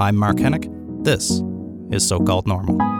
I'm Mark Henick. This is So Called Normal.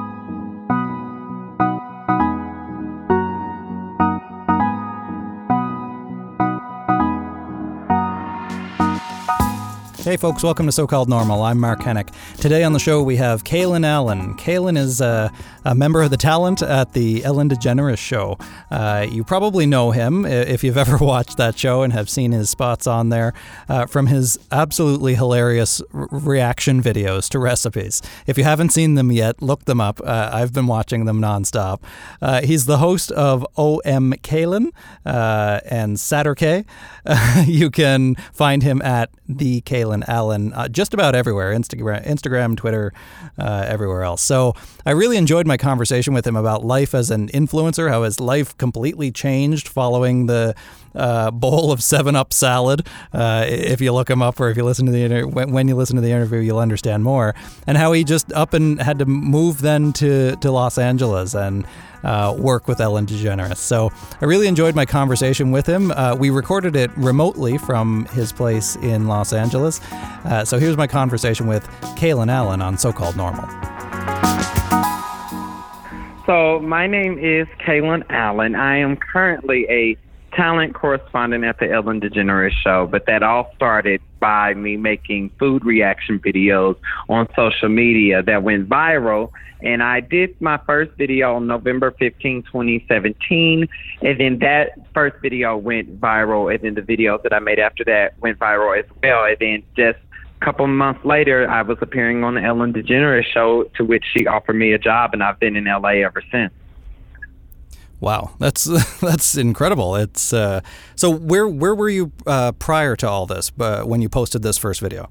Hey, folks, welcome to So Called Normal. I'm Mark Henick. Today on the show, we have Kalen Allen. Kalen is uh, a member of the talent at the Ellen DeGeneres show. Uh, you probably know him if you've ever watched that show and have seen his spots on there uh, from his absolutely hilarious r- reaction videos to recipes. If you haven't seen them yet, look them up. Uh, I've been watching them nonstop. Uh, he's the host of OM Kalen and Saturday. you can find him at the Kalen Allen just about everywhere Instagram, Instagram Twitter, everywhere else. So I really enjoyed my conversation with him about life as an influencer, how his life completely changed following the uh, bowl of Seven Up salad. Uh, if you look him up, or if you listen to the inter- when, you listen to the interview, you'll understand more. And how he just up and had to move then to to Los Angeles and. Uh, work with Ellen DeGeneres. So I really enjoyed my conversation with him. Uh, we recorded it remotely from his place in Los Angeles. Uh, so here's my conversation with Kalen Allen on So Called Normal. So my name is Kalen Allen. I am currently a talent correspondent at the Ellen DeGeneres Show, but that all started by me making food reaction videos on social media that went viral. And I did my first video on November 15, 2017. And then that first video went viral. And then the videos that I made after that went viral as well. And then just a couple months later, I was appearing on the Ellen DeGeneres show, to which she offered me a job, and I've been in LA ever since. Wow, that's that's incredible. It's uh, so where where were you uh, prior to all this? Uh, when you posted this first video?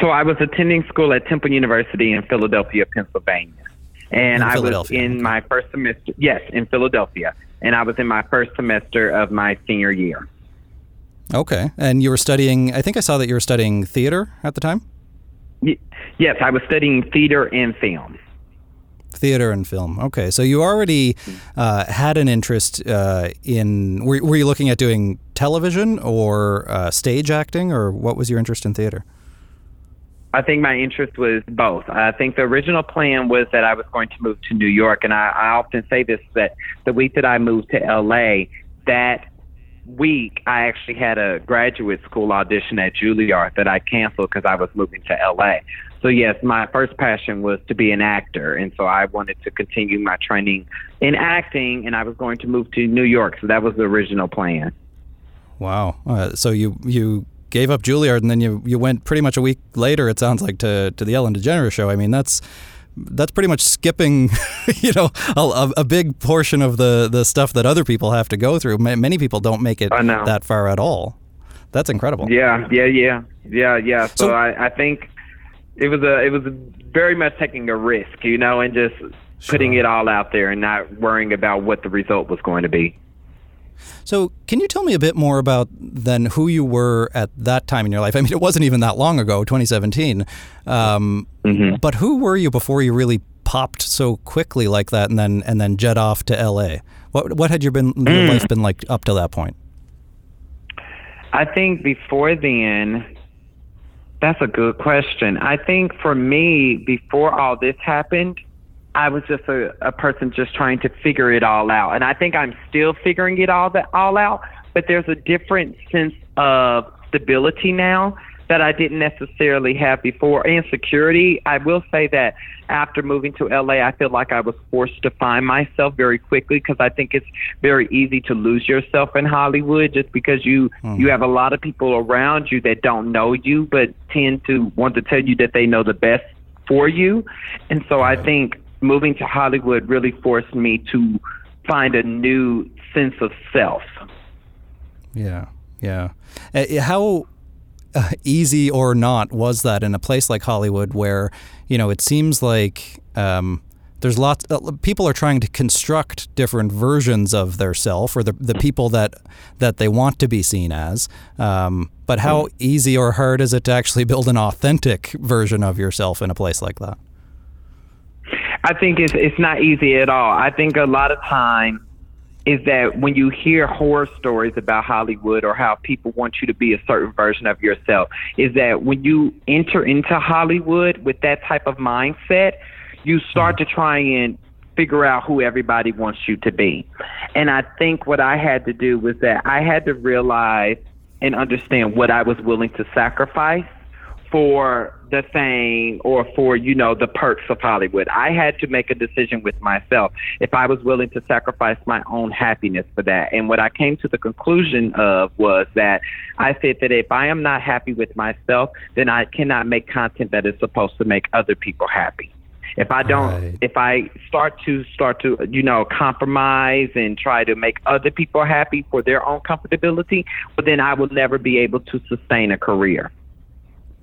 So I was attending school at Temple University in Philadelphia, Pennsylvania, and in I was in my first semester. Yes, in Philadelphia, and I was in my first semester of my senior year. Okay. And you were studying, I think I saw that you were studying theater at the time? Yes, I was studying theater and film. Theater and film. Okay. So you already uh, had an interest uh, in, were, were, you looking at doing television or uh, stage acting, or what was your interest in theater? I think my interest was both. I think the original plan was that I was going to move to New York, and I, I often say this that the week that I moved to LA, that week, I actually had a graduate school audition at Juilliard that I canceled because I was moving to LA. So, yes, my first passion was to be an actor. And so I wanted to continue my training in acting, and I was going to move to New York. So that was the original plan. Wow. Uh, so you, you gave up Juilliard and then you, you went pretty much a week later, it sounds like, to, to the Ellen DeGeneres show. I mean, that's that's pretty much skipping, you know, a, a, big portion of the, the stuff that other people have to go through. Many people don't make it that far at all. That's incredible. Yeah, yeah, yeah, yeah, yeah. So, so I, I think it was a it was very much taking a risk, you know, and just sure. putting it all out there and not worrying about what the result was going to be. So, can you tell me a bit more about then who you were at that time in your life? I mean, it wasn't even that long ago, 2017. Um, mm-hmm. But who were you before you really popped so quickly like that, and then and then jet off to LA? What what had your been mm. your life been like up to that point? I think before then, that's a good question. I think for me, before all this happened, I was just a, a person just trying to figure it all out. And I think I'm still figuring it all that all out, but there's a different sense of stability now that I didn't necessarily have before. And security, I will say that after moving to LA, I feel like I was forced to find myself very quickly because I think it's very easy to lose yourself in Hollywood just because you mm. you have a lot of people around you that don't know you but tend to want to tell you that they know the best for you. And so I think moving to Hollywood really forced me to find a new sense of self. Yeah, yeah. Uh, how uh, easy or not was that in a place like Hollywood where, you know, it seems like um, there's lots uh, people are trying to construct different versions of their self or the, the people that that they want to be seen as. Um, but how easy or hard is it to actually build an authentic version of yourself in a place like that? I think it's it's not easy at all. I think a lot of time is that when you hear horror stories about Hollywood or how people want you to be a certain version of yourself, is that when you enter into Hollywood with that type of mindset, you start to try and figure out who everybody wants you to be. And I think what I had to do was that I had to realize and understand what I was willing to sacrifice for the thing or for you know the perks of Hollywood. I had to make a decision with myself if I was willing to sacrifice my own happiness for that. And what I came to the conclusion of was that I said that if I am not happy with myself, then I cannot make content that is supposed to make other people happy. If I don't, right. if I start to start to, you know, compromise and try to make other people happy for their own comfortability, well, then I will never be able to sustain a career.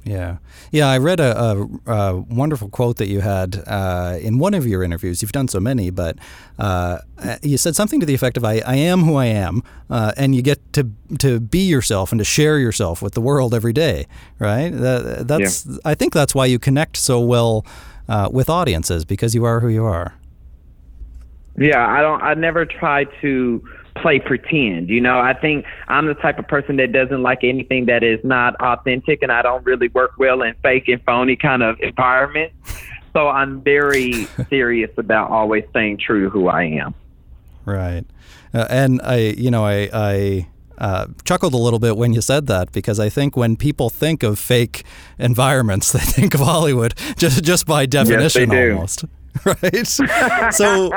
Yeah, yeah. I read a, a, a wonderful quote that you had uh, in one of your interviews. You've done so many, but uh, you said something to the effect of "I, I am who I am," uh, and you get to to be yourself and to share yourself with the world every day. Right? That, that's. Yeah. I think that's why you connect so well uh, with audiences because you are who you are. Yeah, I don't. I never try to play pretend. You know, I think I'm the type of person that doesn't like anything that is not authentic, and I don't really work well in fake and phony kind of environments. So I'm very serious about always staying true to who I am. Right, uh, and I, you know, I, I uh, chuckled a little bit when you said that because I think when people think of fake environments, they think of Hollywood just just by definition yes, almost. right? so,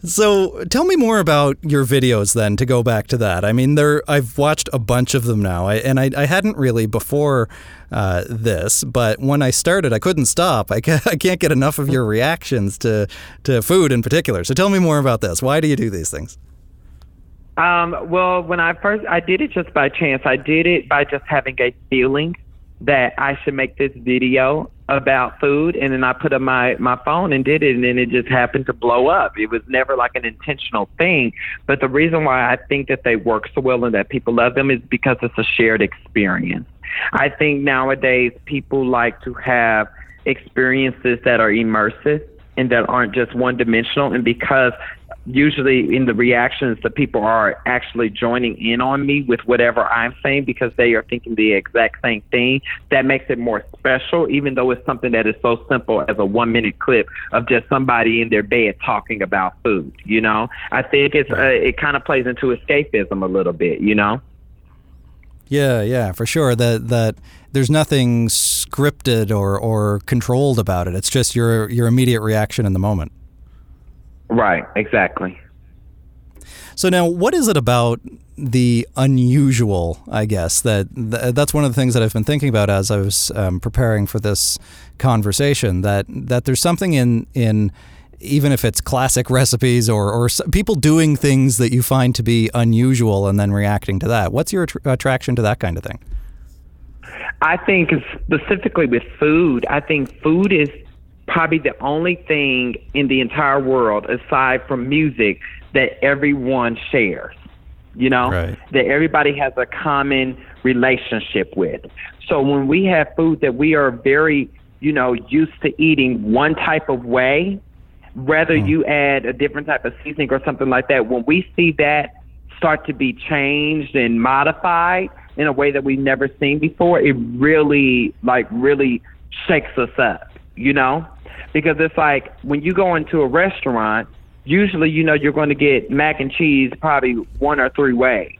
so tell me more about your videos then. To go back to that, I mean, there I've watched a bunch of them now, I, and I, I hadn't really before uh, this, but when I started, I couldn't stop. I can't, I can't get enough of your reactions to to food in particular. So tell me more about this. Why do you do these things? Um, well, when I first, I did it just by chance. I did it by just having a feeling that I should make this video about food and then I put up my my phone and did it and then it just happened to blow up. It was never like an intentional thing, but the reason why I think that they work so well and that people love them is because it's a shared experience. I think nowadays people like to have experiences that are immersive and that aren't just one dimensional and because usually in the reactions the people are actually joining in on me with whatever I'm saying because they are thinking the exact same thing. That makes it more special, even though it's something that is so simple as a one minute clip of just somebody in their bed talking about food. You know, I think it's uh, it kind of plays into escapism a little bit. You know. Yeah, yeah, for sure. That that there's nothing scripted or, or controlled about it. It's just your your immediate reaction in the moment. Right, exactly. So now, what is it about the unusual? I guess that th- that's one of the things that I've been thinking about as I was um, preparing for this conversation. That that there's something in in even if it's classic recipes or or people doing things that you find to be unusual and then reacting to that. What's your attraction to that kind of thing? I think specifically with food, I think food is probably the only thing in the entire world aside from music that everyone shares. You know, right. that everybody has a common relationship with. So when we have food that we are very, you know, used to eating one type of way, whether mm. you add a different type of seasoning or something like that, when we see that start to be changed and modified in a way that we've never seen before, it really, like, really shakes us up, you know? because it's like when you go into a restaurant, usually you know you're going to get mac and cheese probably one or three ways.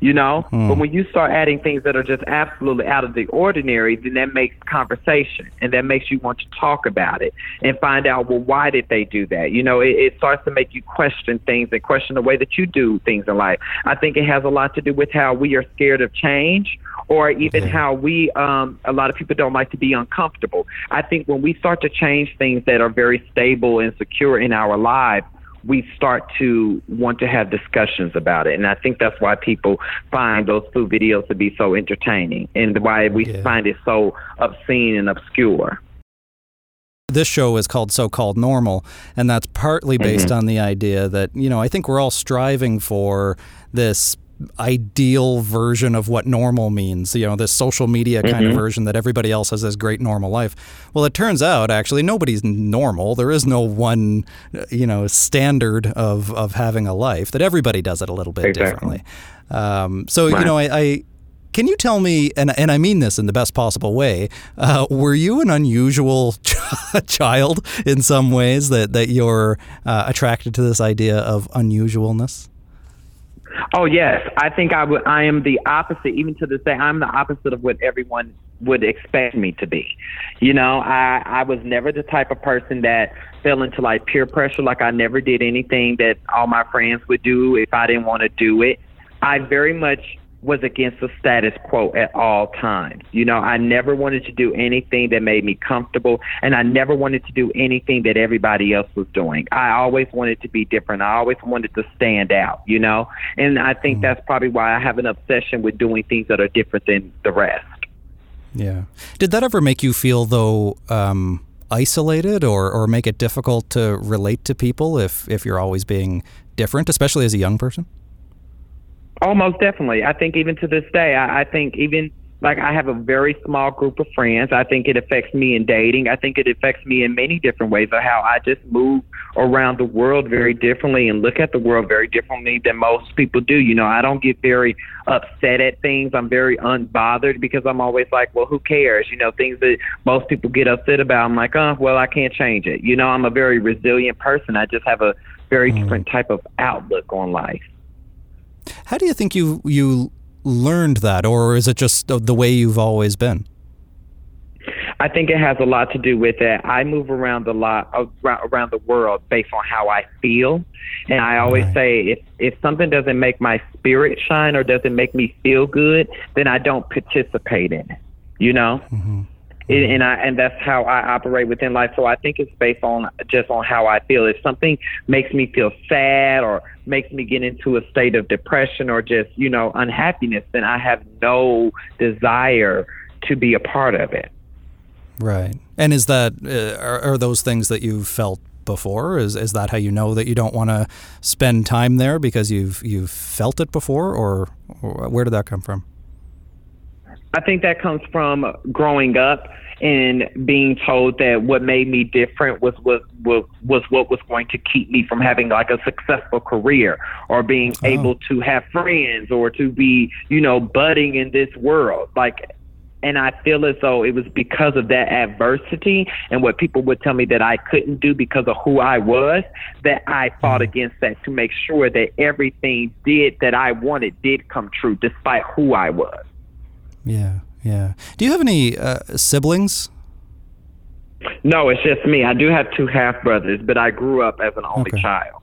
You know, mm. but when you start adding things that are just absolutely out of the ordinary, then that makes conversation and that makes you want to talk about it and find out, well, why did they do that? You know, it, it starts to make you question things and question the way that you do things in life. I think it has a lot to do with how we are scared of change or even how we um a lot of people don't like to be uncomfortable. I think when we start to change things that are very stable and secure in our lives, we start to want to have discussions about it. And I think that's why people find those food videos to be so entertaining and why we yeah. find it so obscene and obscure. This show is called So Called Normal, and that's partly based mm-hmm. on the idea that, you know, I think we're all striving for this ideal version of what normal means, you know, this social media kind Mm-hmm. of version that everybody else has this great normal life. Well, it turns out actually nobody's normal. There is no one, you know, standard of, of having a life, that everybody does it a little bit Exactly. differently. Um, so, you know, I, I can you tell me, and, and I mean this in the best possible way, uh, were you an unusual child in some ways that, that you're uh, attracted to this idea of unusualness? Oh yes, I think I would. I am the opposite. Even to this day, I'm the opposite of what everyone would expect me to be. You know, I I was never the type of person that fell into like peer pressure. Like I never did anything that all my friends would do if I didn't want to do it. I very much was against the status quo at all times. You know, I never wanted to do anything that made me comfortable, and I never wanted to do anything that everybody else was doing. I always wanted to be different. I always wanted to stand out, you know? And I think that's probably why I have an obsession with doing things that are different than the rest. Yeah. Did that ever make you feel though um, isolated, or or make it difficult to relate to people if if you're always being different, especially as a young person? Oh, most definitely. I think even to this day, I, I think even like I have a very small group of friends. I think it affects me in dating. I think it affects me in many different ways of how I just move around the world very differently and look at the world very differently than most people do. You know, I don't get very upset at things. I'm very unbothered because I'm always like, well, who cares? You know, things that most people get upset about. I'm like, oh, well, I can't change it. You know, I'm a very resilient person. I just have a very mm. different type of outlook on life. How do you think you you learned that, or is it just the- way you've always been? I think it has a lot to do with that. I move around a lot around, around the world based on how I feel, and I always Right. say if if something doesn't make my spirit shine or doesn't make me feel good, then I don't participate in it. You know, Mm-hmm. and, and I and that's how I operate within life. So I think it's based on just on how I feel. If something makes me feel sad or makes me get into a state of depression or just you know unhappiness, then I have no desire to be a part of it. Right. And is that uh, are, are those things that you've felt before? Is is that how you know that you don't want to spend time there because you've you've felt it before, or, or where did that come from? I think that comes from growing up and being told that what made me different was was was, was what was going to keep me from having like a successful career or being Oh. able to have friends or to be, you know, budding in this world. Like and I feel as though it was because of that adversity and what people would tell me that I couldn't do because of who I was that I fought mm-hmm. against that to make sure that everything did that I wanted did come true despite who I was. Yeah. Yeah. Do you have any uh, siblings? No, it's just me. I do have two half brothers, but I grew up as an only Okay. child.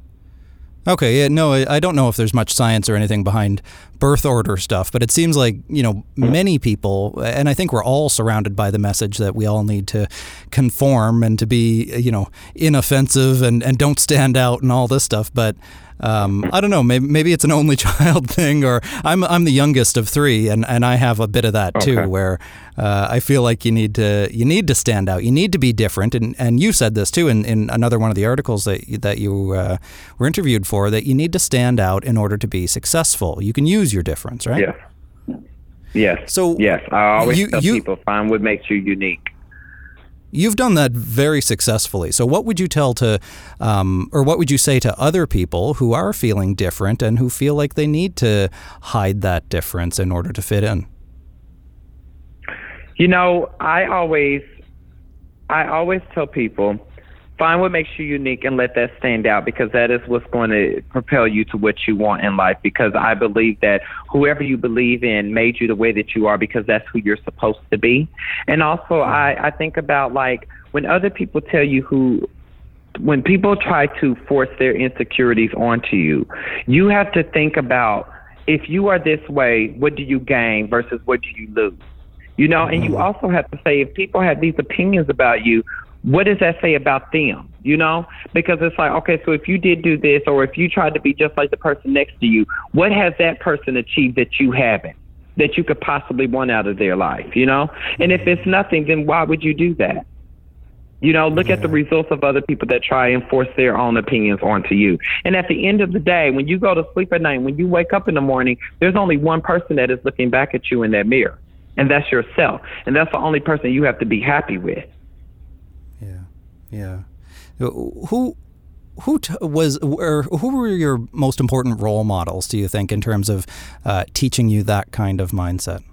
Okay, yeah, no, I I don't know if there's much science or anything behind birth order stuff, but it seems like, you know, many people, and I think we're all surrounded by the message that we all need to conform and to be, you know, inoffensive and, and don't stand out and all this stuff. But um, I don't know, maybe, maybe it's an only child thing, or I'm, I'm the youngest of three, and, and I have a bit of that too, Okay. where uh, I feel like you need to you need to stand out, you need to be different, and, and you said this too in, in another one of the articles that you- that you uh, were interviewed for that you need to stand out in order to be successful. You can use your difference, right? Yes. Yes. So, yes, I always you- tell you- people find what makes you unique. You've done that very successfully. So, what would you tell to, um, or what would you say to other people who are feeling different and who feel like they need to hide that difference in order to fit in? You know, I always I always tell people find what makes you unique and let that stand out because that is what's going to propel you to what you want in life because I believe that whoever you believe in made you the way that you are because that's who you're supposed to be. And also I I think about like when other people tell you who when people try to force their insecurities onto you, you have to think about if you are this way, what do you gain versus what do you lose? You know, and you mm-hmm. also have to say if people have these opinions about you, what does that say about them? You know, because it's like, okay, so if you did do this, or if you tried to be just like the person next to you, what has that person achieved that you haven't? That you could possibly want out of their life, you know? And if it's nothing, then why would you do that? You know, look yeah. at the results of other people that try and force their own opinions onto you. And at the end of the day, when you go to sleep at night, when you wake up in the morning, there's only one person that is looking back at you in that mirror, and that's yourself. And that's the only person you have to be happy with. Yeah. Who who t- was or who were your most important role models? Do you think in terms of uh, teaching you that kind of mindset?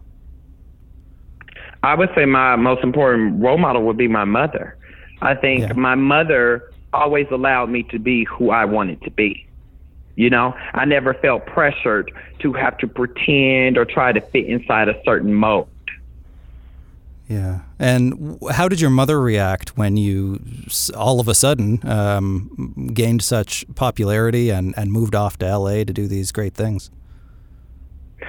I would say my most important role model would be my mother. I think yeah. my mother always allowed me to be who I wanted to be. You know, I never felt pressured to have to pretend or try to fit inside a certain mold. Yeah. And how did your mother react when you all of a sudden um, gained such popularity and, and moved off to LA to do these great things?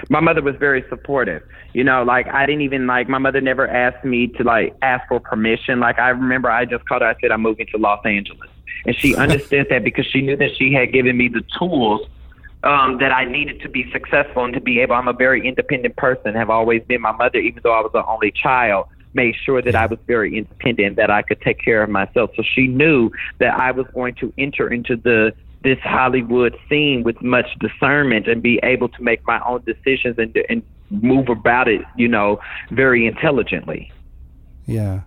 My mother was very supportive. You know, like I didn't even like my mother never asked me to like ask for permission. Like I remember I just called her, I said I'm moving to Los Angeles. And she understood that because she knew that she had given me the tools um, that I needed to be successful and to be able. I'm a very independent person. Have always been. My mother, even though I was the only child, made sure that I was very independent, that I could take care of myself. So she knew that I was going to enter into the this Hollywood scene with much discernment and be able to make my own decisions and and move about it, you know, very intelligently. Yeah.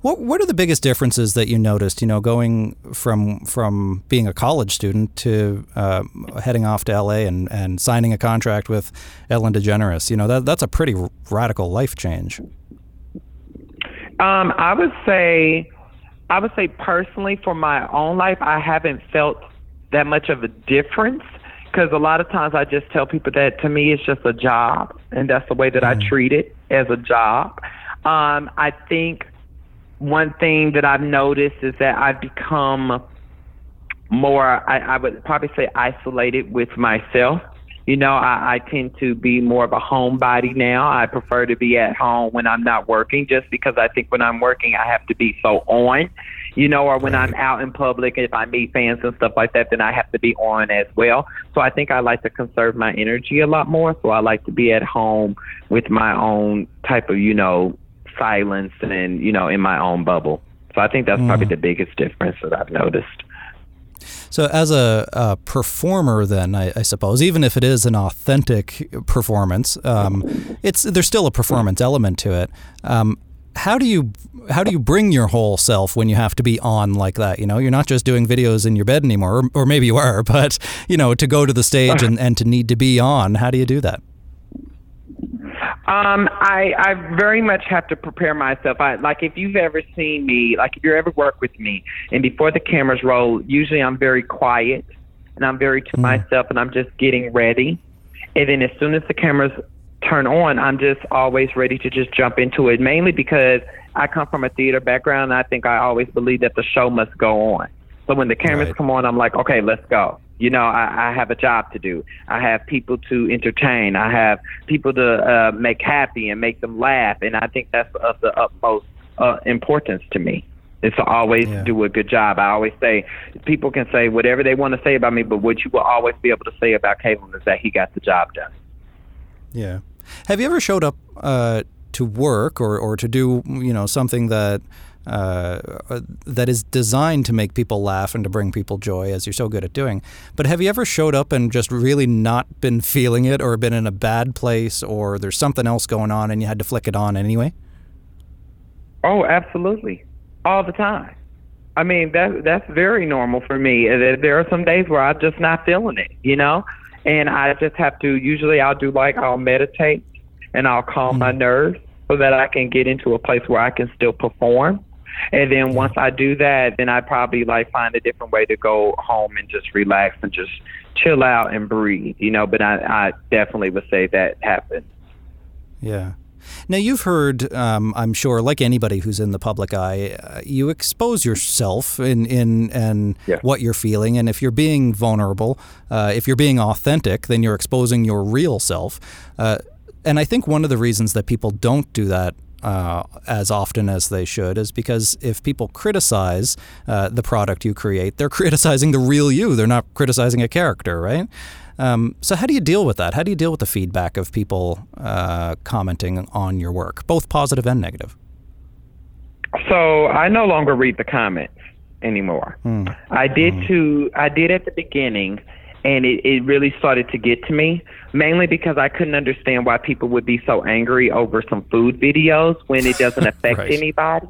What what are the biggest differences that you noticed? You know, going from from being a college student to uh, heading off to LA and, and signing a contract with Ellen DeGeneres. You know, that that's a pretty radical life change. Um, I would say, I would say personally for my own life, I haven't felt that much of a difference because a lot of times I just tell people that to me it's just a job, and that's the way that mm-hmm. I treat it as a job. Um, I think one thing that I've noticed is that I've become more, I, I would probably say, isolated with myself. You know, I, I tend to be more of a homebody now. I prefer to be at home when I'm not working, just because I think when I'm working, I have to be so on. You know, or when I'm out in public, if I meet fans and stuff like that, then I have to be on as well. So I think I like to conserve my energy a lot more. So I like to be at home with my own type of, you know, silence and you know in my own bubble. So I think that's mm. probably the biggest difference that I've noticed. So, as a, a performer, then I, I, suppose, even if it is an authentic performance, um, it's there's still a performance element to it. Um, how do you how do you bring your whole self when you have to be on like that? You know, you're not just doing videos in your bed anymore, or, or maybe you are, but you know, to go to the stage and, and to need to be on. How do you do that? Um, I I very much have to prepare myself. I like if you've ever seen me, like if you ever worked with me, and before the cameras roll, usually I'm very quiet and I'm very to mm. myself, and I'm just getting ready. And then as soon as the cameras turn on, I'm just always ready to just jump into it. Mainly because I come from a theater background. I think I always believe that the show must go on. So when the cameras right. come on, I'm like, okay, let's go. You know, I, I have a job to do. I have people to entertain. I have people to uh, make happy and make them laugh. And I think that's of the utmost uh, importance to me It's to always yeah. do a good job. I always say people can say whatever they want to say about me, but what you will always be able to say about Kalen is that he got the job done. Yeah. Have you ever showed up uh, to work or, or to do you know something that uh, that is designed to make people laugh and to bring people joy, as you're so good at doing. But have you ever showed up and just really not been feeling it, or been in a bad place, or there's something else going on, and you had to flick it on anyway? Oh, absolutely, all the time. I mean, that that's very normal for me. There are some days where I'm just not feeling it, you know, and I just have to. Usually, I'll do like I'll meditate and I'll calm mm-hmm. my nerves so that I can get into a place where I can still perform. And then once I do that, then I probably like find a different way to go home and just relax and just chill out and breathe, you know. But I, I definitely would say that happened. Yeah. Now, you've heard, um, I'm sure, like anybody who's in the public eye, uh, you expose yourself in, in and yeah. what you're feeling. And if you're being vulnerable, uh, if you're being authentic, then you're exposing your real self. Uh, and I think one of the reasons that people don't do that uh, as often as they should is because if people criticize uh, the product you create, they're criticizing the real you. They're not criticizing a character, right? Um, so, how do you deal with that? How do you deal with the feedback of people uh, commenting on your work, both positive and negative? So I no longer read the comments anymore. Hmm. I did to I did at the beginning and it, it really started to get to me mainly because I couldn't understand why people would be so angry over some food videos when it doesn't affect Right. anybody.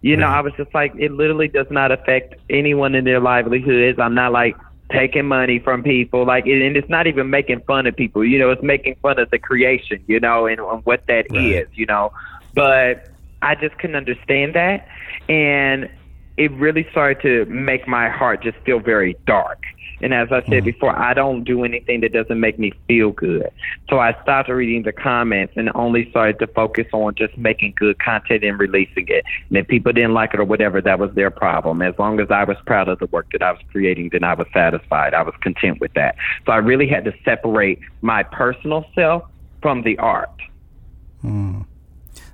You know, Right. I was just like, it literally does not affect anyone in their livelihoods. I'm not like taking money from people, like, and and it's not even making fun of people. You know, it's making fun of the creation. You know, and, and what that is. Right. You know, but I just couldn't understand that, and it really started to make my heart just feel very dark. And as I said mm-hmm. before, I don't do anything that doesn't make me feel good. So I stopped reading the comments and only started to focus on just making good content and releasing it. And if people didn't like it or whatever, that was their problem. As long as I was proud of the work that I was creating, then I was satisfied. I was content with that. So I really had to separate my personal self from the art.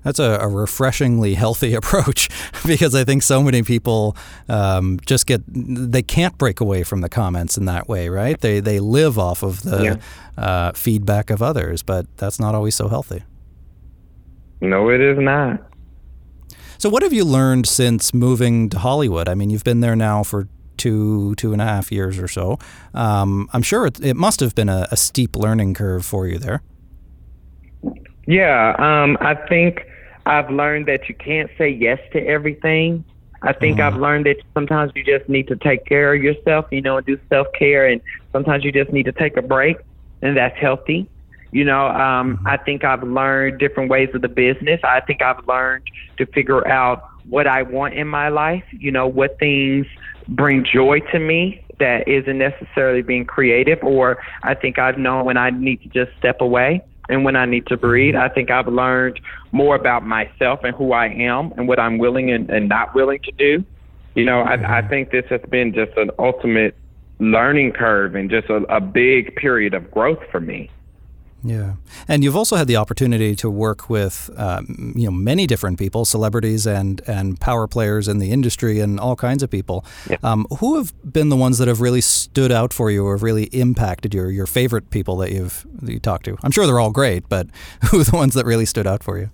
That's a, a refreshingly healthy approach because I think so many people um, just get they can't break away from the comments in that way, right? They they live off of the Yeah. uh, feedback of others, but that's not always so healthy. No, it is not. So, what have you learned since moving to Hollywood? I mean, you've been there now for two two and a half years or so. Um, I'm sure it, it must have been a, a steep learning curve for you there. Yeah, um, I think I've learned that you can't say yes to everything. I think I've learned that sometimes you just need to take care of yourself, you know, and do self care, and sometimes you just need to take a break, and that's healthy. You know, um, I think I've learned different ways of the business. I think I've learned to figure out what I want in my life, you know, what things bring joy to me that isn't necessarily being creative, or I think I've known when I need to just step away and when I need to breathe. I think I've learned more about myself and who I am and what I'm willing and, and not willing to do. You know, I, I think this has been just an ultimate learning curve and just a, a big period of growth for me. Yeah, and you've also had the opportunity to work with um, you know many different people, celebrities and and power players in the industry, and all kinds of people. Um, who have been the ones that have really stood out for you, or have really impacted your your favorite people that you've that you talked to? I'm sure they're all great, but who are the ones that really stood out for you?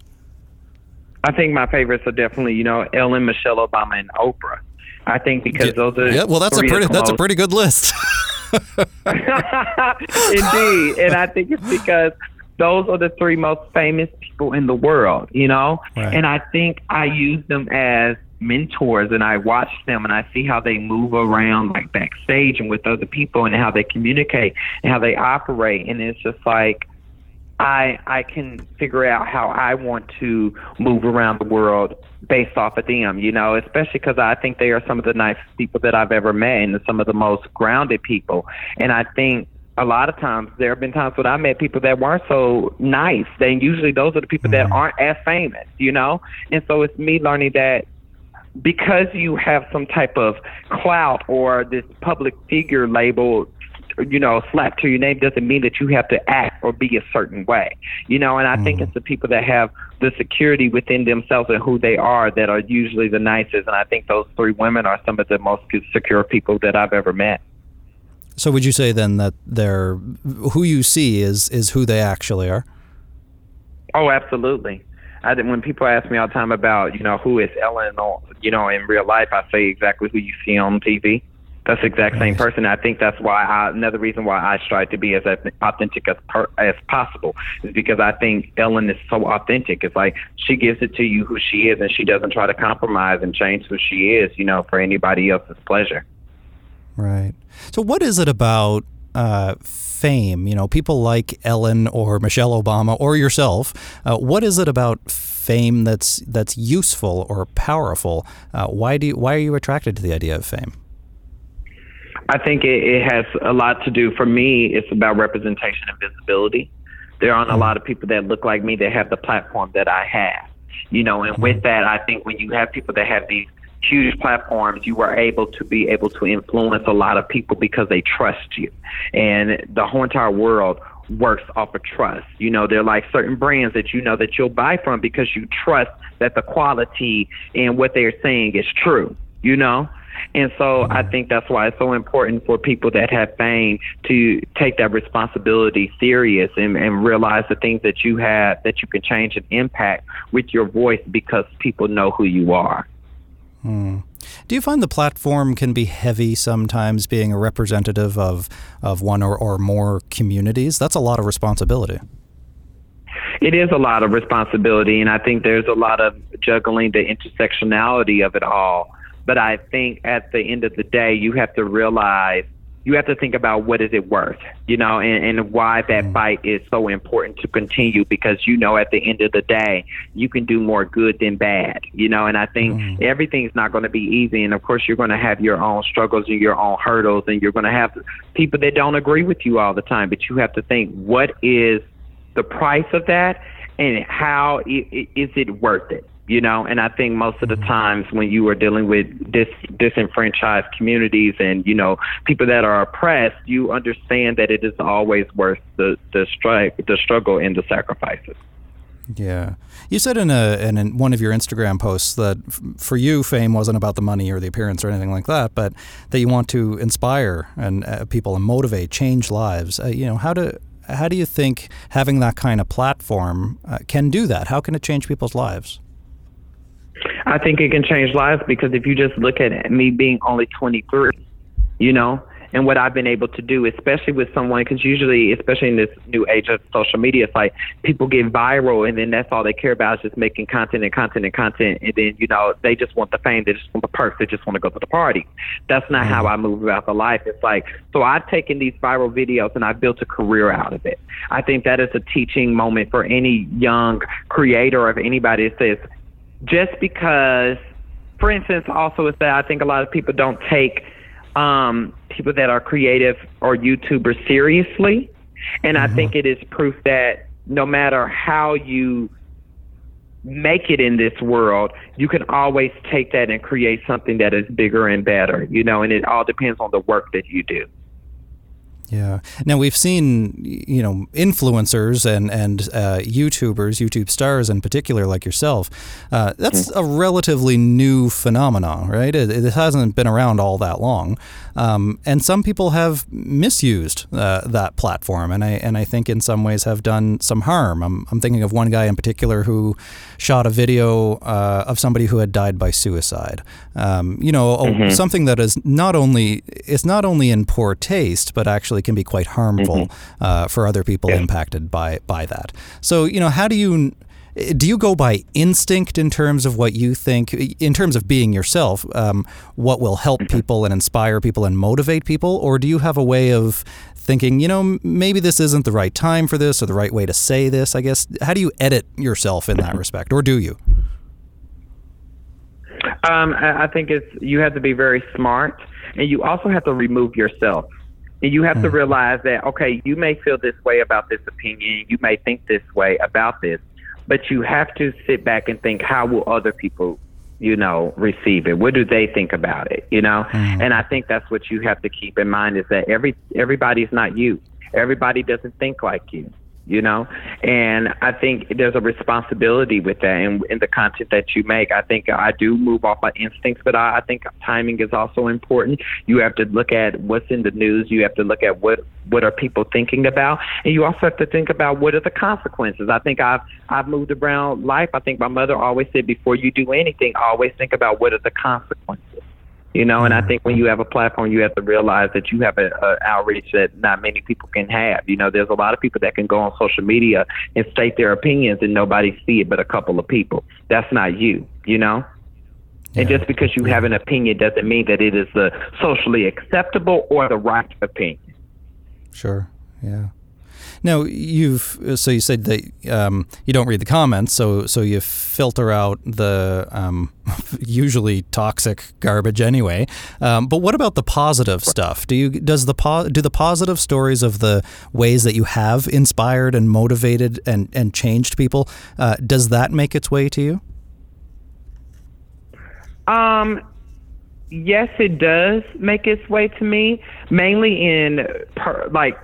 I think my favorites are definitely, you know, Ellen, Michelle Obama, and Oprah. I think because those are yeah, well, that's a pretty that's a pretty good list. Indeed. And I think it's because those are the three most famous people in the world, you know? Right. And I think I use them as mentors and I watch them and I see how they move around like backstage and with other people and how they communicate and how they operate and it's just like I I can figure out how I want to move around the world based off of them, you know, especially because I think they are some of the nicest people that I've ever met and some of the most grounded people. And I think a lot of times there have been times when I met people that weren't so nice. Then usually those are the people that mm-hmm. aren't as famous, you know? And so it's me learning that because you have some type of clout or this public figure label you know slapped to your name doesn't mean that you have to act or be a certain way you know and i think mm. it's the people that have the security within themselves and who they are that are usually the nicest and i think those three women are some of the most secure people that i've ever met so, would you say then that they're who you see is is who they actually are? Oh, absolutely. I when people ask me all the time about, you know, who is Ellen, or, you know, in real life, I say exactly who you see on TV. That's the exact same person. I think that's why I, another reason why I strive to be as authentic as per, as possible is because I think Ellen is so authentic. It's like she gives it to you who she is, and she doesn't try to compromise and change who she is, you know, for anybody else's pleasure. Right. So, what is it about uh, fame? You know, people like Ellen or Michelle Obama or yourself. Uh, what is it about fame that's that's useful or powerful? Uh, why do you, why are you attracted to the idea of fame? I think it, it has a lot to do. For me, it's about representation and visibility. There aren't a mm-hmm. lot of people that look like me that have the platform that I have. You know, and with mm-hmm. that, I think when you have people that have these huge platforms, you are able to be able to influence a lot of people because they trust you. And the whole entire world works off of trust. You know, they're like certain brands that you know that you'll buy from because you trust that the quality and what they're saying is true, you know? And so I think that's why it's so important for people that have fame to take that responsibility serious and, and realize the things that you have that you can change and impact with your voice because people know who you are. Hmm. Do you find the platform can be heavy sometimes being a representative of, of one or, or more communities? That's a lot of responsibility. It is a lot of responsibility, and I think there's a lot of juggling the intersectionality of it all. But I think at the end of the day, you have to realize you have to think about what is it worth, you know, and, and why that mm. fight is so important to continue because you know at the end of the day you can do more good than bad, you know, and I think mm. everything's not going to be easy and of course you're going to have your own struggles and your own hurdles and you're going to have people that don't agree with you all the time, but you have to think what is the price of that and how is it worth it? You know and i think most of the mm-hmm. times when you are dealing with dis disenfranchised communities and you know people that are oppressed you understand that it is always worth the the strike the struggle and the sacrifices yeah, you said in a in one of your Instagram posts that f- for you, fame wasn't about the money or the appearance or anything like that, but that you want to inspire and uh, people and motivate, change lives. Uh, you know, how do how do you think having that kind of platform uh, can do that? How can it change people's lives? I think it can change lives because if you just look at me being only 23, you know, and what I've been able to do, especially with someone, because usually, especially in this new age of social media, it's like people get viral and then that's all they care about is just making content and content and content. And then, you know, they just want the fame, they just want the perks, they just want to go to the party. That's not how mm-hmm. I move about the life. It's like, so I've taken these viral videos and I've built a career out of it. I think that is a teaching moment for any young creator of anybody that says, just because, for instance, also is that I think a lot of people don't take um, people that are creative or YouTubers seriously. And mm-hmm. I think it is proof that no matter how you make it in this world, you can always take that and create something that is bigger and better, you know, and it all depends on the work that you do. Yeah. Now we've seen, you know, influencers and and uh, YouTubers, YouTube stars in particular, like yourself. Uh, that's mm-hmm. a relatively new phenomenon, right? It, it, hasn't been around all that long, um, and some people have misused uh, that platform, and I and I think in some ways have done some harm. I'm I'm thinking of one guy in particular who shot a video uh, of somebody who had died by suicide. Um, you know, mm-hmm. something that is not only it's not only in poor taste, but actually can be quite harmful mm-hmm. uh, for other people yeah. impacted by by that. So, you know, how do you do you go by instinct in terms of what you think, in terms of being yourself, um, what will help mm-hmm. people and inspire people and motivate people, or do you have a way of thinking, you know, maybe this isn't the right time for this or the right way to say this? I guess how do you edit yourself in that mm-hmm. respect, or do you? Um, I think it's you have to be very smart, and you also have to remove yourself. And you have mm. to hmm. realize that, okay, you may feel this way about this opinion, you may think this way about this, but you have to sit back and think, how will other people, you know, receive it? What do they think about it? You know? Mm. And I think that's what you have to keep in mind is that every everybody's not you. Everybody doesn't think like you you know? And i think there's a responsibility with that and in, in the content that you make. I think i do move off my instincts but I, I think timing is also important. You have to look at what's in the news. You have to look at what what are people thinking about. And you also have to think about what are the consequences. I think i've i've moved around life. I think my mother always said before you do anything always think about what are the consequences you know, and I mm-hmm. think when you have a platform, you have to realize that you have an outreach that not many people can have. You know, there's a lot of people that can go on social media and state their opinions and nobody see it but a couple of people. That's not you, you know? Yeah. And just because you have an opinion doesn't mean that it is the socially acceptable or the right opinion. Sure. Yeah. Now you've so you said that um, you don't read the comments, so so you filter out the um, usually toxic garbage anyway. Um, but what about the positive stuff? Do you does the po- do the positive stories of the ways that you have inspired and motivated and and changed people? Uh, does that make its way to you? Um, yes, it does make its way to me, mainly in per, like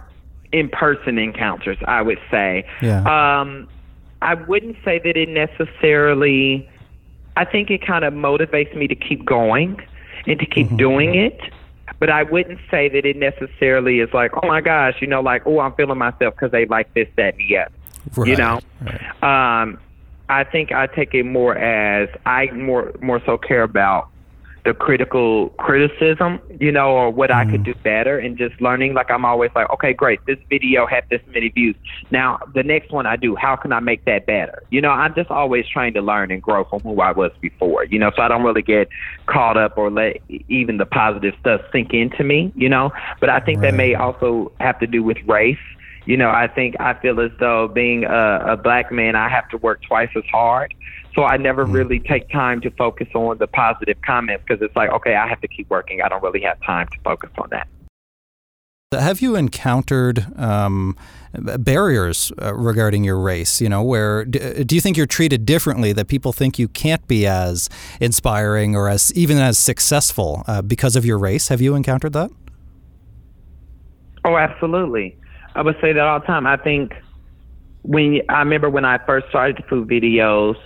in person encounters, I would say. Yeah. Um, I wouldn't say that it necessarily, I think it kind of motivates me to keep going. and to keep mm-hmm. doing it. But I wouldn't say that it necessarily is like, oh my gosh, you know, like, oh, I'm feeling myself because they like this, that, and the other. Right, you know, right. um, I think I take it more as I more more so care about the critical criticism, you know, or what mm. I could mm. do better and just learning. Like I'm always like, okay, great, this video had this many views. Now the next one I do, how can I make that better? You know, I'm just always trying to learn and grow from who I was before, you know, so I don't really get caught up or let even the positive stuff sink into me, you know. But I think right. that may also have to do with race you know, I think I feel as though being a, a black man, I have to work twice as hard. So I never mm really take time to focus on the positive comments because it's like, okay, I have to keep working. I don't really have time to focus on that. Have you encountered um, barriers uh, regarding your race? You know, where do, do you think you're treated differently? That people think you can't be as inspiring or as even as successful uh, because of your race? Have you encountered that? Oh, absolutely. I would say that all the time. I think when I remember when I first started to food videos,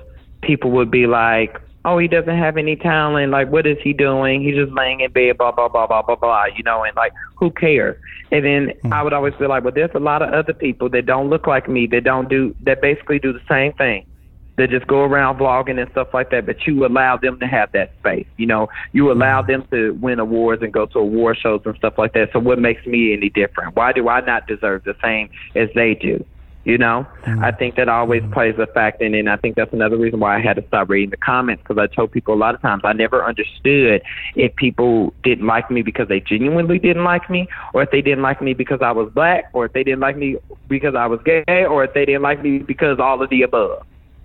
people would be like, "Oh, he doesn't have any talent. Like, what is he doing? He's just laying in bed, blah blah blah blah blah blah." You know, and like, who cares? And then mm-hmm. I would always be like, "Well, there's a lot of other people that don't look like me that don't do that. Basically, do the same thing." That just go around vlogging and stuff like that, but you allow them to have that space. You know, you allow mm-hmm. them to win awards and go to award shows and stuff like that. So what makes me any different? Why do I not deserve the same as they do? You know, mm-hmm. I think that always mm-hmm. plays a factor in it. And I think that's another reason why I had to stop reading the comments because I told people a lot of times I never understood if people didn't like me because they genuinely didn't like me, or if they didn't like me because I was black, or if they didn't like me because I was gay, or if they didn't like me because all of the above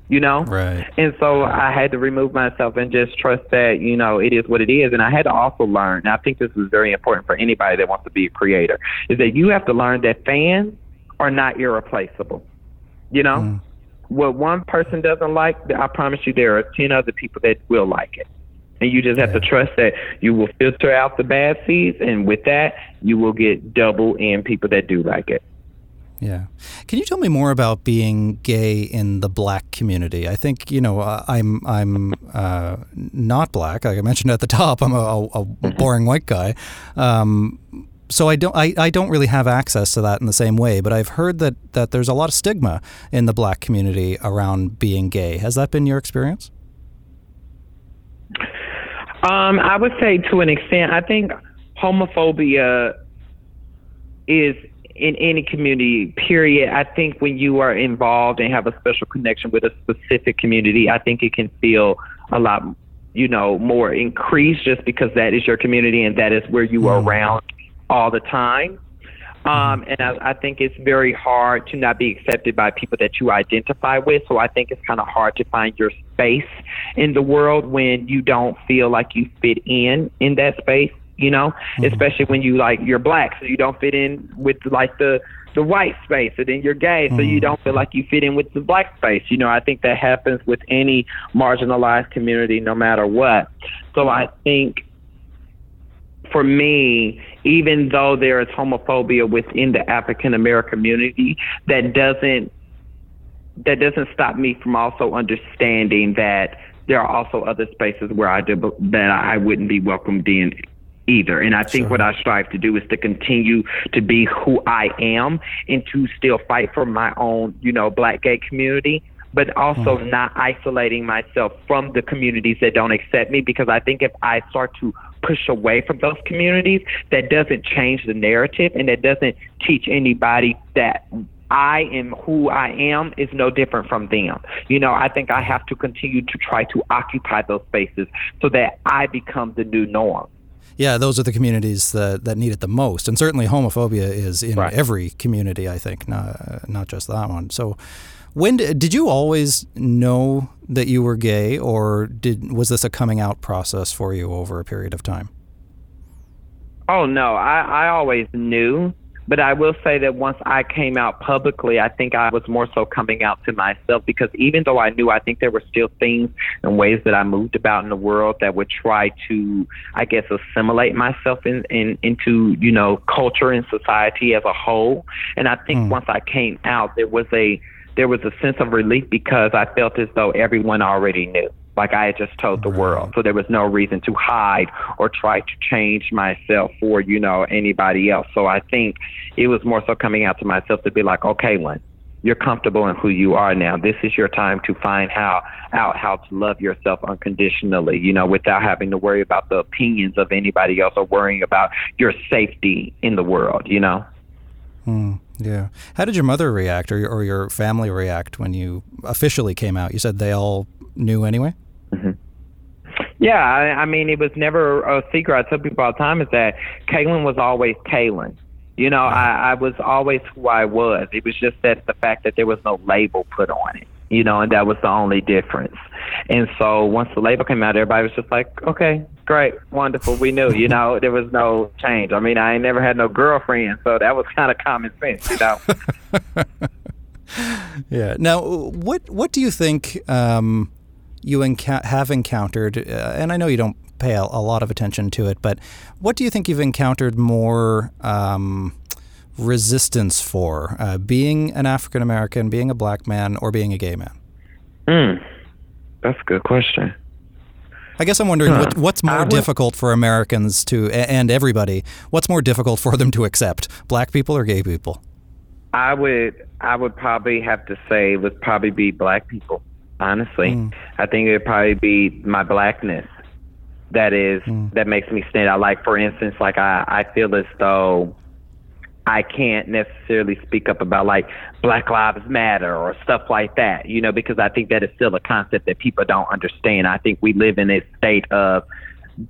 you know? Right. And so I had to remove myself and just trust that, you know, it is what it is. And I had to also learn, and I think this is very important for anybody that wants to be a creator, is that you have to learn that fans are not irreplaceable. You know, mm. what one person doesn't like, I promise you, there are ten other people that will like it. And you just have yeah. to trust that you will filter out the bad seeds, and with that, you will get double in people that do like it. Yeah. Can you tell me more about being gay in the black community? I think, you know, uh, I'm I'm uh, not black. Like I mentioned at the top, I'm a, a mm-hmm. boring white guy. Um, so I don't I, I don't really have access to that in the same way, but I've heard that, that there's a lot of stigma in the black community around being gay. Has that been your experience? Um, I would say to an extent. I think homophobia is in any community, period. I think when you are involved and have a special connection with a specific community, I think it can feel a lot, you know, more increased just because that is your community and that is where you are mm. around all the time. Um, and I, I think it's very hard to not be accepted by people that you identify with. So I think it's kind of hard to find your space in the world when you don't feel like you fit in in that space. You know, mm-hmm. especially when you like you're black, so you don't fit in with like the the white space, and then you're gay, so mm-hmm. you don't feel like you fit in with the black space. You know, I think that happens with any marginalized community, no matter what. So I think for me, even though there is homophobia within the African American community, that doesn't that doesn't stop me from also understanding that there are also other spaces where I do that I wouldn't be welcomed in either. And I think sure. what I strive to do is to continue to be who I am and to still fight for my own, you know, black gay community but also mm. not isolating myself from the communities that don't accept me because I think if I start to push away from those communities, that doesn't change the narrative and that doesn't teach anybody that I am who I am is no different from them. You know, I think I have to continue to try to occupy those spaces so that I become the new norm. Yeah, those are the communities that, that need it the most, and certainly homophobia is in right. every community. I think, not not just that one. So, when did you always know that you were gay, or did was this a coming out process for you over a period of time? Oh no, I, I always knew. But I will say that once I came out publicly, I think I was more so coming out to myself because even though I knew, I think there were still things and ways that I moved about in the world that would try to, I guess, assimilate myself in, in into you know culture and society as a whole. And I think mm. once I came out, there was a there was a sense of relief because I felt as though everyone already knew. Like I had just told the world. So there was no reason to hide or try to change myself for, you know, anybody else. So I think it was more so coming out to myself to be like, okay, Lynn, you're comfortable in who you are now. This is your time to find how out how to love yourself unconditionally, you know, without having to worry about the opinions of anybody else or worrying about your safety in the world, you know. Mm, yeah. How did your mother react or, or your family react when you officially came out? You said they all knew anyway? Mm-hmm. Yeah, I, I mean, it was never a secret. I tell people all the time is that Kalen was always Kalen. You know, I, I was always who I was. It was just that the fact that there was no label put on it, you know, and that was the only difference. And so once the label came out, everybody was just like, okay, great, wonderful. We knew, you know, there was no change. I mean, I ain't never had no girlfriend, so that was kind of common sense, you know. yeah. Now, what what do you think um, you have encountered? Uh, and I know you don't pay a, a, lot of attention to it, but what do you think you've encountered more um, resistance for? Uh, being an African American, being a black man, or being a gay man? Mm, that's a good question. I guess I'm wondering huh. what, what's more would, difficult for Americans to and everybody. What's more difficult for them to accept, black people or gay people? I would I would probably have to say it would probably be black people. Honestly, mm. I think it would probably be my blackness that is mm. that makes me stand out. Like for instance, like I I feel as though I can't necessarily speak up about like Black Lives Matter or stuff like that, you know, because I think that is still a concept that people don't understand. I think we live in a state of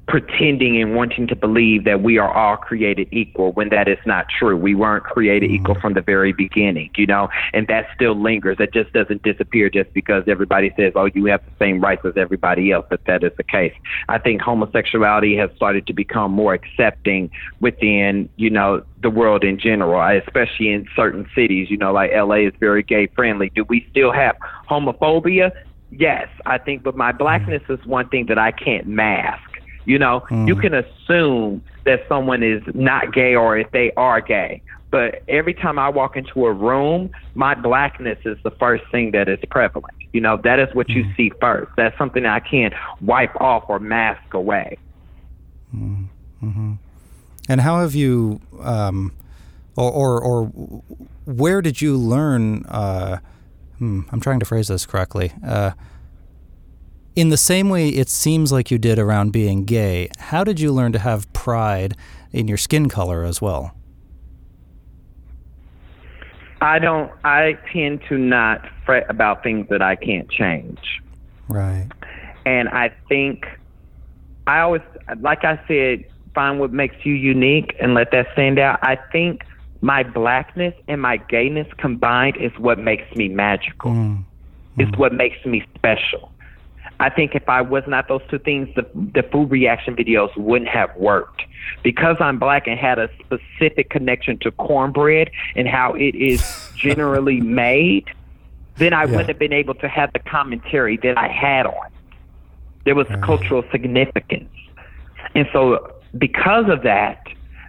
pretending and wanting to believe that we are all created equal when that is not true. We weren't created equal mm-hmm. from the very beginning, you know, and that still lingers. That just doesn't disappear just because everybody says, oh, you have the same rights as everybody else, that that is the case. I think homosexuality has started to become more accepting within, you know, the world in general, especially in certain cities, you know, like LA is very gay friendly. Do we still have homophobia? Yes, I think, but my blackness mm-hmm. is one thing that I can't mask you know, mm. you can assume that someone is not gay or if they are gay. But every time I walk into a room, my blackness is the first thing that is prevalent. You know, that is what you mm. see first. That's something I can't wipe off or mask away. Mm-hmm. And how have you, um, or, or, or where did you learn? Uh, hmm, I'm trying to phrase this correctly. Uh, in the same way it seems like you did around being gay, how did you learn to have pride in your skin color as well? I don't, I tend to not fret about things that I can't change. Right. And I think, I always, like I said, find what makes you unique and let that stand out. I think my blackness and my gayness combined is what makes me magical. Mm. It's what makes me special. I think if I was not those two things, the, the food reaction videos wouldn't have worked. Because I'm black and had a specific connection to cornbread and how it is generally made, then I yeah. wouldn't have been able to have the commentary that I had on. There was right. cultural significance. And so, because of that,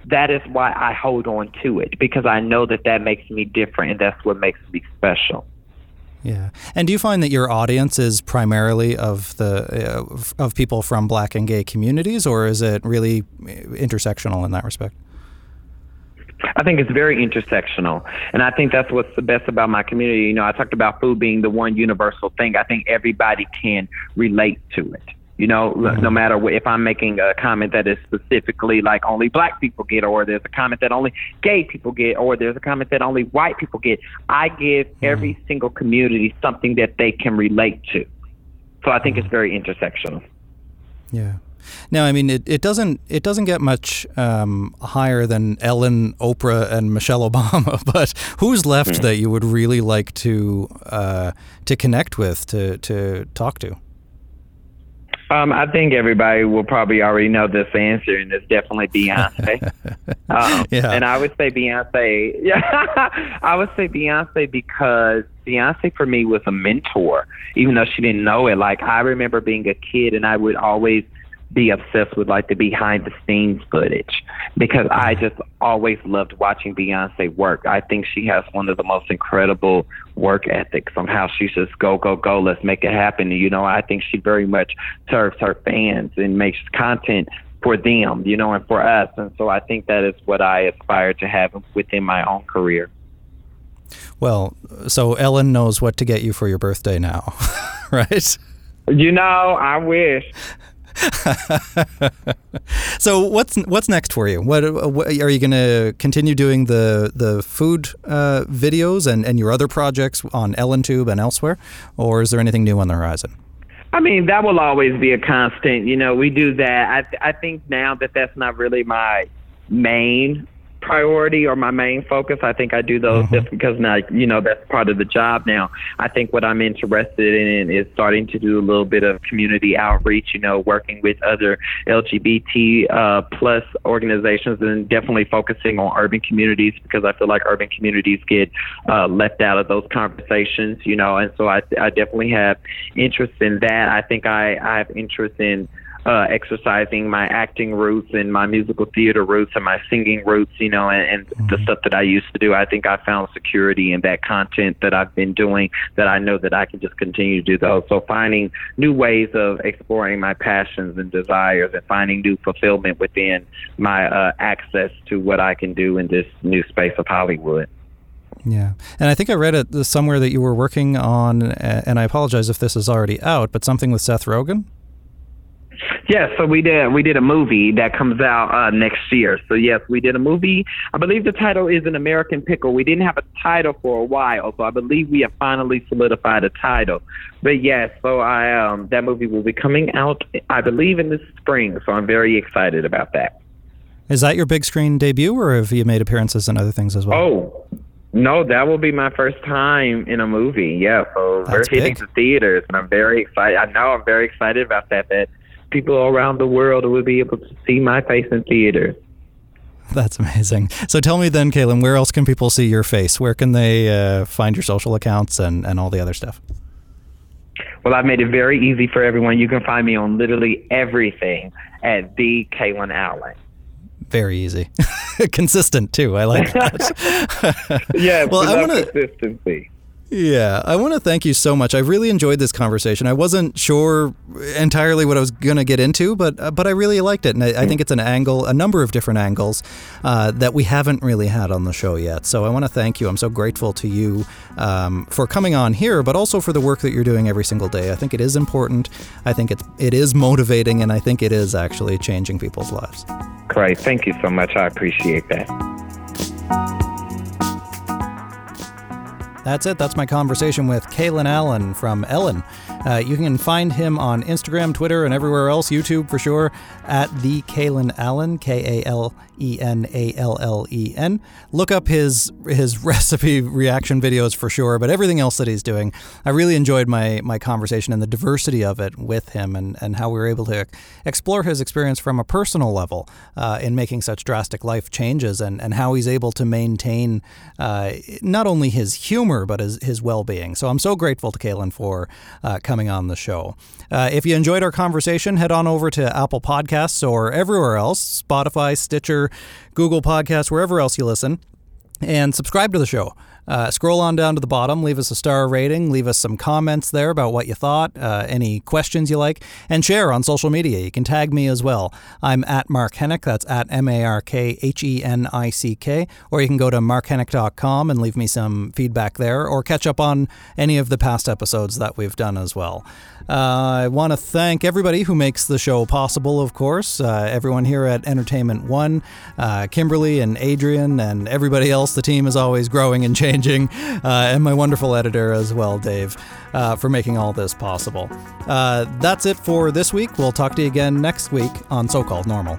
that is why I hold on to it because I know that that makes me different and that's what makes me special. Yeah, and do you find that your audience is primarily of the uh, of people from Black and gay communities, or is it really intersectional in that respect? I think it's very intersectional, and I think that's what's the best about my community. You know, I talked about food being the one universal thing. I think everybody can relate to it. You know, mm-hmm. no matter what, if I'm making a comment that is specifically like only black people get, or there's a comment that only gay people get, or there's a comment that only white people get, I give mm-hmm. every single community something that they can relate to. So I think mm-hmm. it's very intersectional. Yeah. Now, I mean, it, it doesn't it doesn't get much um, higher than Ellen, Oprah, and Michelle Obama. But who's left mm-hmm. that you would really like to uh, to connect with, to to talk to? Um, I think everybody will probably already know this answer, and it's definitely Beyonce. um, yeah. And I would say Beyonce. Yeah, I would say Beyonce because Beyonce for me was a mentor, even though she didn't know it. Like I remember being a kid, and I would always be obsessed with like the behind the scenes footage because I mm-hmm. just always loved watching Beyonce work. I think she has one of the most incredible work ethics on how she just go, go, go, let's make it happen. You know, I think she very much serves her fans and makes content for them, you know, and for us. And so I think that is what I aspire to have within my own career. Well, so Ellen knows what to get you for your birthday now, right? You know, I wish. so what's what's next for you? What, what are you going to continue doing the the food uh, videos and, and your other projects on EllenTube and elsewhere, or is there anything new on the horizon? I mean, that will always be a constant. You know, we do that. I I think now that that's not really my main priority or my main focus. I think I do those mm-hmm. just because now, you know, that's part of the job now. I think what I'm interested in is starting to do a little bit of community outreach, you know, working with other LGBT uh, plus organizations and definitely focusing on urban communities because I feel like urban communities get uh, left out of those conversations, you know, and so I, I definitely have interest in that. I think I, I have interest in uh, exercising my acting roots and my musical theater roots and my singing roots, you know, and, and mm-hmm. the stuff that I used to do. I think I found security in that content that I've been doing that I know that I can just continue to do those. So finding new ways of exploring my passions and desires and finding new fulfillment within my uh, access to what I can do in this new space of Hollywood. Yeah. And I think I read it somewhere that you were working on, and I apologize if this is already out, but something with Seth Rogen? Yes, so we did we did a movie that comes out uh, next year. So yes, we did a movie. I believe the title is An American Pickle. We didn't have a title for a while, so I believe we have finally solidified a title. But yes, so I um that movie will be coming out I believe in the spring. So I'm very excited about that. Is that your big screen debut, or have you made appearances in other things as well? Oh, no, that will be my first time in a movie. Yeah, so That's we're hitting big. the theaters, and I'm very excited. I know I'm very excited about that. That people around the world will be able to see my face in theaters. That's amazing. So tell me then, Kalen, where else can people see your face? Where can they uh, find your social accounts and, and all the other stuff? Well, I've made it very easy for everyone. You can find me on literally everything at the Kalen Allen. Very easy, consistent too. I like that. yeah, well, I want to consistency. Yeah, I want to thank you so much. I really enjoyed this conversation. I wasn't sure entirely what I was going to get into, but uh, but I really liked it, and I, I, think it's an angle, a number of different angles uh, that we haven't really had on the show yet. So I want to thank you. I'm so grateful to you um, for coming on here, but also for the work that you're doing every single day. I think it is important. I think it's it is motivating, and I think it is actually changing people's lives. Great, thank you so much. I appreciate that. That's it. That's my conversation with Kalen Allen from Ellen. Uh, you can find him on Instagram, Twitter, and everywhere else, YouTube for sure, at the Kalen Allen, K A L E N A L L E N. Look up his his recipe reaction videos for sure, but everything else that he's doing, I really enjoyed my my conversation and the diversity of it with him, and and how we were able to explore his experience from a personal level uh, in making such drastic life changes, and and how he's able to maintain uh, not only his humor but his his well being. So I'm so grateful to Kalen for uh, coming on the show. Uh, if you enjoyed our conversation, head on over to Apple Podcasts or everywhere else, Spotify, Stitcher. Google Podcasts, wherever else you listen, and subscribe to the show. Uh, scroll on down to the bottom, leave us a star rating, leave us some comments there about what you thought, uh, any questions you like, and share on social media. You can tag me as well. I'm at Mark Henick, that's at M A R K H E N I C K, or you can go to markhenick.com and leave me some feedback there, or catch up on any of the past episodes that we've done as well. Uh, I want to thank everybody who makes the show possible, of course. Uh, everyone here at Entertainment One, uh, Kimberly and Adrian, and everybody else. The team is always growing and changing. Uh, and my wonderful editor as well, Dave, uh, for making all this possible. Uh, that's it for this week. We'll talk to you again next week on So Called Normal.